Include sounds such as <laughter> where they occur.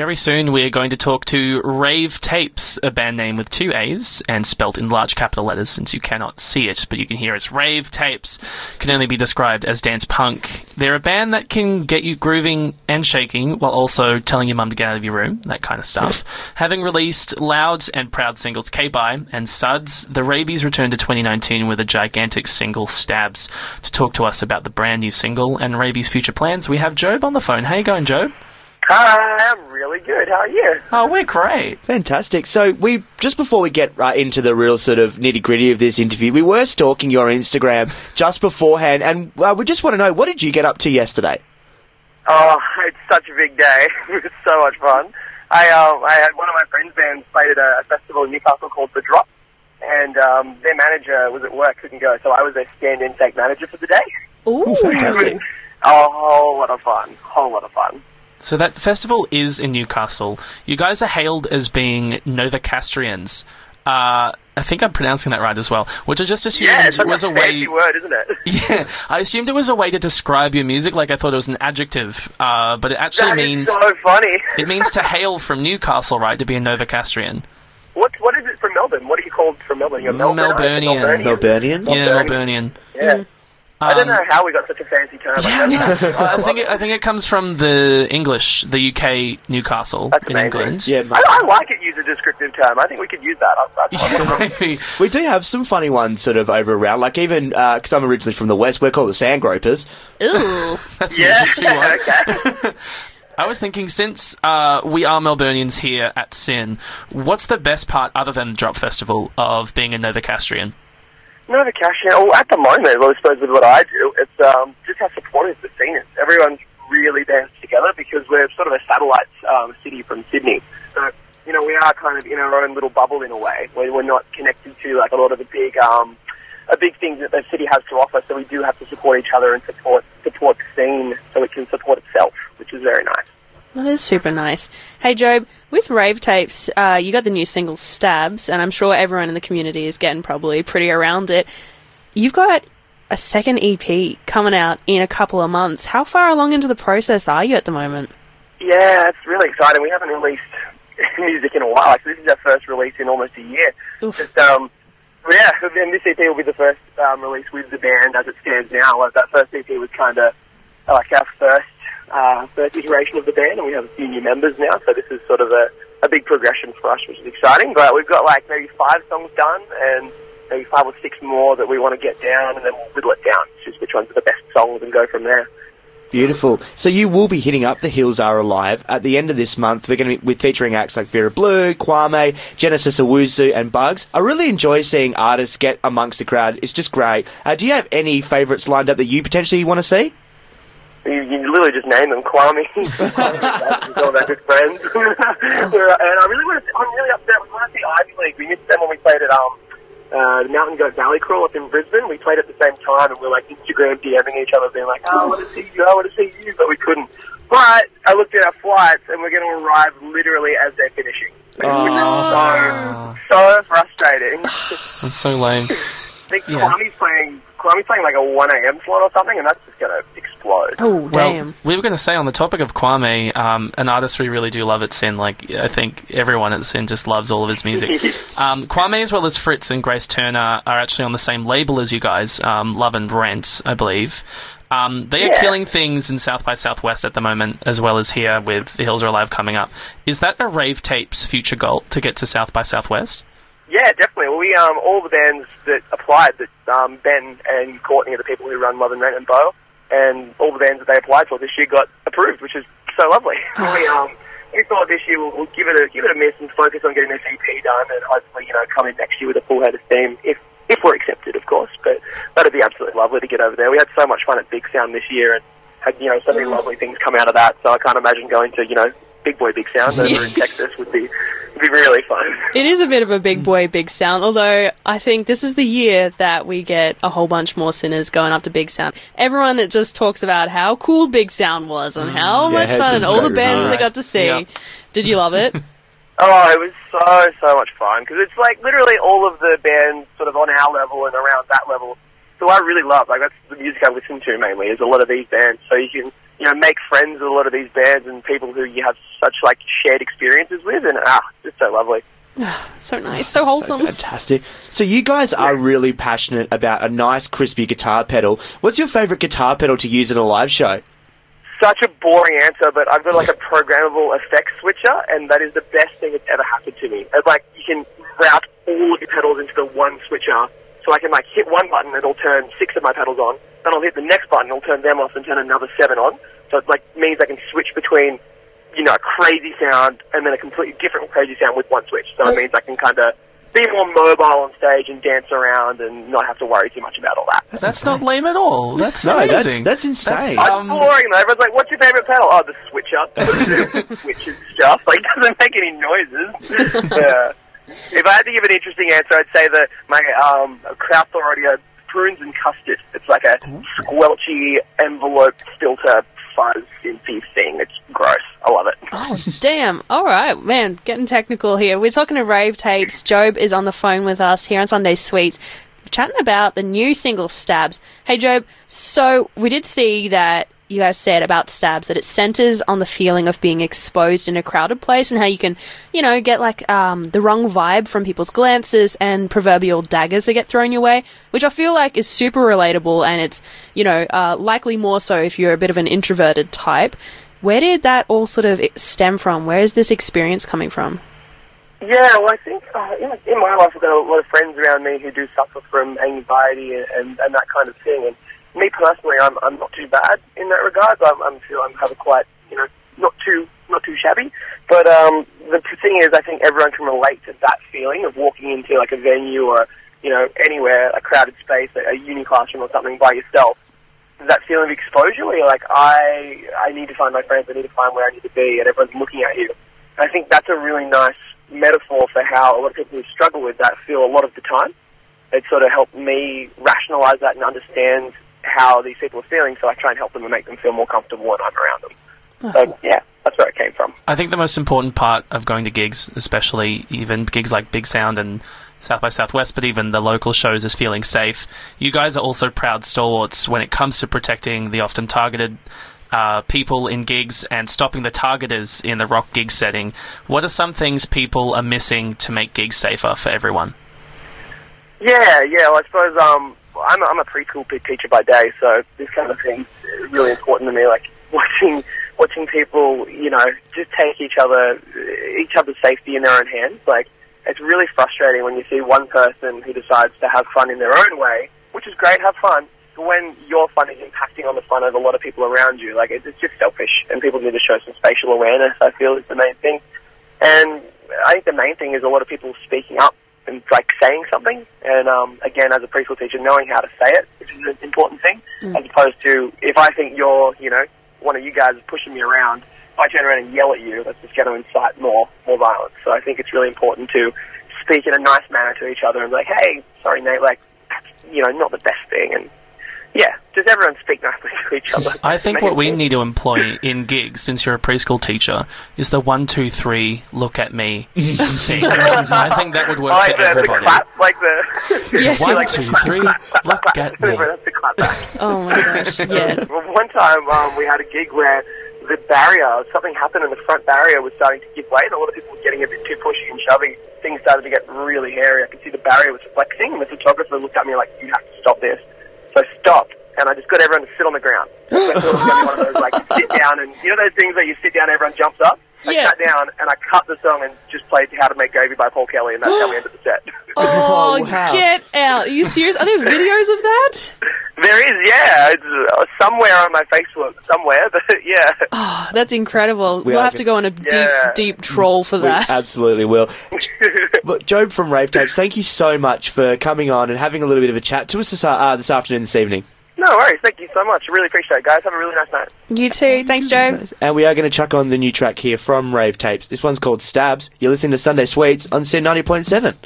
Very soon, we're going to talk to Raave Tapes, a band name with two A's and spelt in large capital letters since you cannot see it, but you can hear it's Raave Tapes. Can only be described as dance punk. They're a band that can get you grooving and shaking while also telling your mum to get out of your room, that kind of stuff. <laughs> Having released loud and proud singles K-Bye and Suds, the Rabies returned to 2019 with a gigantic single Stabs. To talk to us about the brand new single and Rabies' future plans, we have Job on the phone. How you going, Job? Hi, I'm really good. How are you? Oh, we're great. Fantastic. So we just before we get right into the real sort of nitty gritty of this interview, we were stalking your Instagram just beforehand, and uh, we just want to know what did you get up to yesterday? Oh, it's such a big day. <laughs> it was so much fun. I um, I had one of my friends' bands played at a, a festival in Newcastle called The Drop, and um, their manager was at work, couldn't go, so I was their stand-in take manager for the day. Ooh, fantastic. <laughs> Oh, a whole lot of fun. Whole lot of fun. So that festival is in Newcastle. You guys are hailed as being Novocastrians. Uh, I think I'm pronouncing that right as well, which I just assumed Yeah, it's such was a a fancy way. word, isn't it? <laughs> Yeah, I assumed it was a way to describe your music. Like I thought it was an adjective, uh, but it actually That is means so funny. it means to hail from Newcastle, right? To be a Novocastrian. What what is it from Melbourne? What are you called from Melbourne? You're Melbourne, Melburnian. Melburnians. Yeah, Melburnian. Yeah. I don't Um, know how we got such a fancy term. like that. <laughs> I think it, I think it comes from the English, the UK Newcastle That's in amazing. England. Yeah, I, I like it. Use a descriptive term. I think we could use that. I, I, <laughs> We do have some funny ones sort of over around, like even because I'm originally from the west, we're called the Sand Gropers. Ooh. <laughs> That's an yeah. interesting one. okay. I was thinking, since uh, we are Melburnians here at SYN, what's the best part, other than the Drop Festival, of being a Novocastrian? No, the cash. Yeah. Well, at the moment, well, I suppose with what I do, it's um, just how supportive the scene is. Everyone's really bands together because we're sort of a satellite um, city from Sydney. So, you know, we are kind of in our own little bubble in a way. Where we're not connected to like a lot of the big, um, a big things that the city has to offer. So we do have to support each other and support support the scene so it can support itself, which is very nice. That is super nice. Hey, Job, with Raave Tapes, uh, you got the new single Stabs, and I'm sure everyone in the community is getting probably pretty around it. You've got a second EP coming out in a couple of months. How far along into the process are you at the moment? Yeah, it's really exciting. We haven't released <laughs> music in a while. Like, this is our first release in almost a year. Oof. Just, um, yeah, and this EP will be the first um, release with the band as it stands now. Like, that first EP was kind of like our first uh, first iteration of the band, and we have a few new members now. So this is sort of a, a big progression for us, which is exciting. But we've got like maybe five songs done, and maybe five or six more that we want to get down, and then we'll whittle it down. Choose which ones are the best songs and go from there. Beautiful. So you will be hitting up the Hills Are Alive at the end of this month. We're going to be with featuring acts like Vera Blue, Kwame, Genesis Owusu, and Bugs. I really enjoy seeing artists get amongst the crowd. It's just great. Uh, do you have any favourites lined up that you potentially want to see? You, you literally just name them, Kwame. <laughs> Kwame, all our good friends. <laughs> And I really want—I'm really upset. We want to see Ivy League. We missed them when we played at um uh, the Mountain Goat Valley Crawl up in Brisbane. We played at the same time, and we are like Instagram DMing each other, being like, "Oh, I want to see you. I want to see you," but we couldn't. But I looked at our flights, and we're going to arrive literally as they're finishing. Which is so so frustrating. That's so lame. I <laughs> think Yeah. Kwame's playing. Kwame's playing like a 1 a.m. slot or something, and that's just going to explode. Oh, damn. Well, we were going to say on the topic of Kwame, um, an artist we really do love at SYN. Like I think everyone at SYN just loves all of his music. <laughs> um, Kwame, as well as Fritz and Grace Turner, are actually on the same label as you guys, um, Love and Rent, I believe. Um, they are Yeah. killing things in South by Southwest at the moment, as well as here with The Hills Are Alive coming up. Is that a Raave Tapes future goal to get to South by Southwest? Yeah, definitely. Well, we um all the bands that applied, that um Ben and Courtney are the people who run Love and Rent and Bo, and all the bands that they applied for this year got approved, which is so lovely. <laughs> we um we thought this year we'll, we'll give it a give it a miss and focus on getting this EP done, and hopefully you know come in next year with a full head of steam if if we're accepted, of course. But that'd be absolutely lovely to get over there. We had so much fun at Big Sound this year, and had you know so many lovely things come out of that. So I can't imagine going to you know Big Boy Big Sound over <laughs> in Texas would be would be really fun. It is a bit of a big boy, big sound, although I think this is the year that we get a whole bunch more sinners going up to Big Sound. Everyone that just talks about how cool Big Sound was and mm. how Yeah, much had fun and all the great bands that they got to see. Yeah. Did you love it? <laughs> Oh, it was so so much fun because it's like literally all of the bands sort of on our level and around that level. So I really love like that's the music I listen to mainly is a lot of these bands. So you can you know, make friends with a lot of these bands and people who you have such like shared experiences with, and ah, it's so lovely. <sighs> So nice, so wholesome. So fantastic. So you guys are really passionate about a nice crispy guitar pedal. What's your favourite guitar pedal to use in a live show? Such a boring answer, but I've got like a programmable effects switcher, and that is the best thing that's ever happened to me. It's like you can route all of your pedals into the one switcher, so I can like hit one button, it'll turn six of my pedals on. Then I'll hit the next button, it'll turn them off and turn another seven on. So it like means I can switch between, you know, a crazy sound and then a completely different crazy sound with one switch. So it means I can kind of be more mobile on stage and dance around and not have to worry too much about all that. That's not lame at all. That's No, that's amazing. that's insane. That's- I'm Um, boring though. Everyone's like, "What's your favorite pedal?" Oh, the switcher. <laughs> switches stuff. Like, doesn't make any noises. <laughs> yeah. If I had to give an interesting answer, I'd say that my um, Crowther audio prunes and custard. It's like a squelchy envelope filter fuzz synthy thing. It's gross. I love it. Oh, damn. All right, man, getting technical here. We're talking to Raave Tapes. Job is on the phone with us here on Sunday Sweets, chatting about the new single Stabs. Hey, Job, so we did see that you guys said about Stabs that it centers on the feeling of being exposed in a crowded place and how you can, you know, get like um, the wrong vibe from people's glances and proverbial daggers that get thrown your way, which I feel like is super relatable and it's, you know, uh, likely more so if you're a bit of an introverted type. Where did that all sort of stem from? Where is this experience coming from? Yeah, well, I think uh, in, in my life I've got a lot of friends around me who do suffer from anxiety and, and, and that kind of thing. And me personally, I'm I'm not too bad in that regard. I'm I'm feel I'm have a quite you know not too not too shabby. But um, the thing is, I think everyone can relate to that feeling of walking into like a venue or you know anywhere, a crowded space, a, a uni classroom or something by yourself. That feeling of exposure where you're like, I I need to find my friends, I need to find where I need to be, and everyone's looking at you. And I think that's a really nice metaphor for how a lot of people who struggle with that feel a lot of the time. It sort of helped me rationalize that and understand how these people are feeling, so I try and help them and make them feel more comfortable when I'm around them. So yeah, that's where it came from. I think the most important part of going to gigs, especially even gigs like Big Sound and South by Southwest, but even the local shows, is feeling safe. You guys are also proud stalwarts when it comes to protecting the often targeted uh, people in gigs and stopping the targeters in the rock gig setting. What are some things people are missing to make gigs safer for everyone? Yeah, yeah. Well, I suppose um, I'm a, I'm a preschool teacher by day, so this kind of thing's really important to me. Like <laughs> watching watching people, you know, just take each other each other's safety in their own hands. Like it's really frustrating when you see one person who decides to have fun in their own way, which is great, have fun. But when your fun is impacting on the fun of a lot of people around you, like it's just selfish, and people need to show some spatial awareness. I feel is the main thing, and I think the main thing is a lot of people speaking up and like saying something. And um, again, as a preschool teacher, knowing how to say it, which is an important thing, as opposed to if I think you're, you know, one of you guys is pushing me around, if I turn around and yell at you, that's just going to incite more more violence. So I think it's really important to speak in a nice manner to each other and be like, hey, sorry, Nate, like, you know, not the best thing. And yeah, just everyone speak nicely to each other. I think what we need to employ in gigs, since you're a preschool teacher, is the one, two, three, look at me thing. <laughs> I think that would work like for the, the everybody. clap, like the Yeah. One, like two, the clap three, back, clap look back. at me. That's the clap. <laughs> Oh my gosh, <laughs> yeah. Well, one time um, we had a gig where the barrier, something happened and the front barrier was starting to give way and a lot of people were getting a bit too pushy and shoving. Things started to get really hairy. I could see the barrier was flexing and the photographer looked at me like, you have to stop this. So I stopped and I just got everyone to sit on the ground. <gasps> So it was going to be one of those like sit down and, you know those things where you sit down and everyone jumps up? I Yeah. sat down and I cut the song and just played How to Make Gravy by Paul Kelly and that's how we ended the set. <gasps> Oh, Oh, wow. get out. Are you serious? Are there <laughs> videos of that? there is, yeah. It's uh, somewhere on my Facebook, somewhere, <laughs> but yeah. Oh, That's incredible. We we'll are have to go on a Yeah. deep, deep troll for We that. absolutely will. <laughs> But Job from Raave Tapes, thank you so much for coming on and having a little bit of a chat to us this, uh, this afternoon, this evening. No worries. Thank you so much. Really appreciate it, guys. Have a really nice night. You too. Thanks, Joe. And we are going to chuck on the new track here from Raave Tapes. This one's called Stabs. You're listening to Sunday Sweets on SYN 90.7.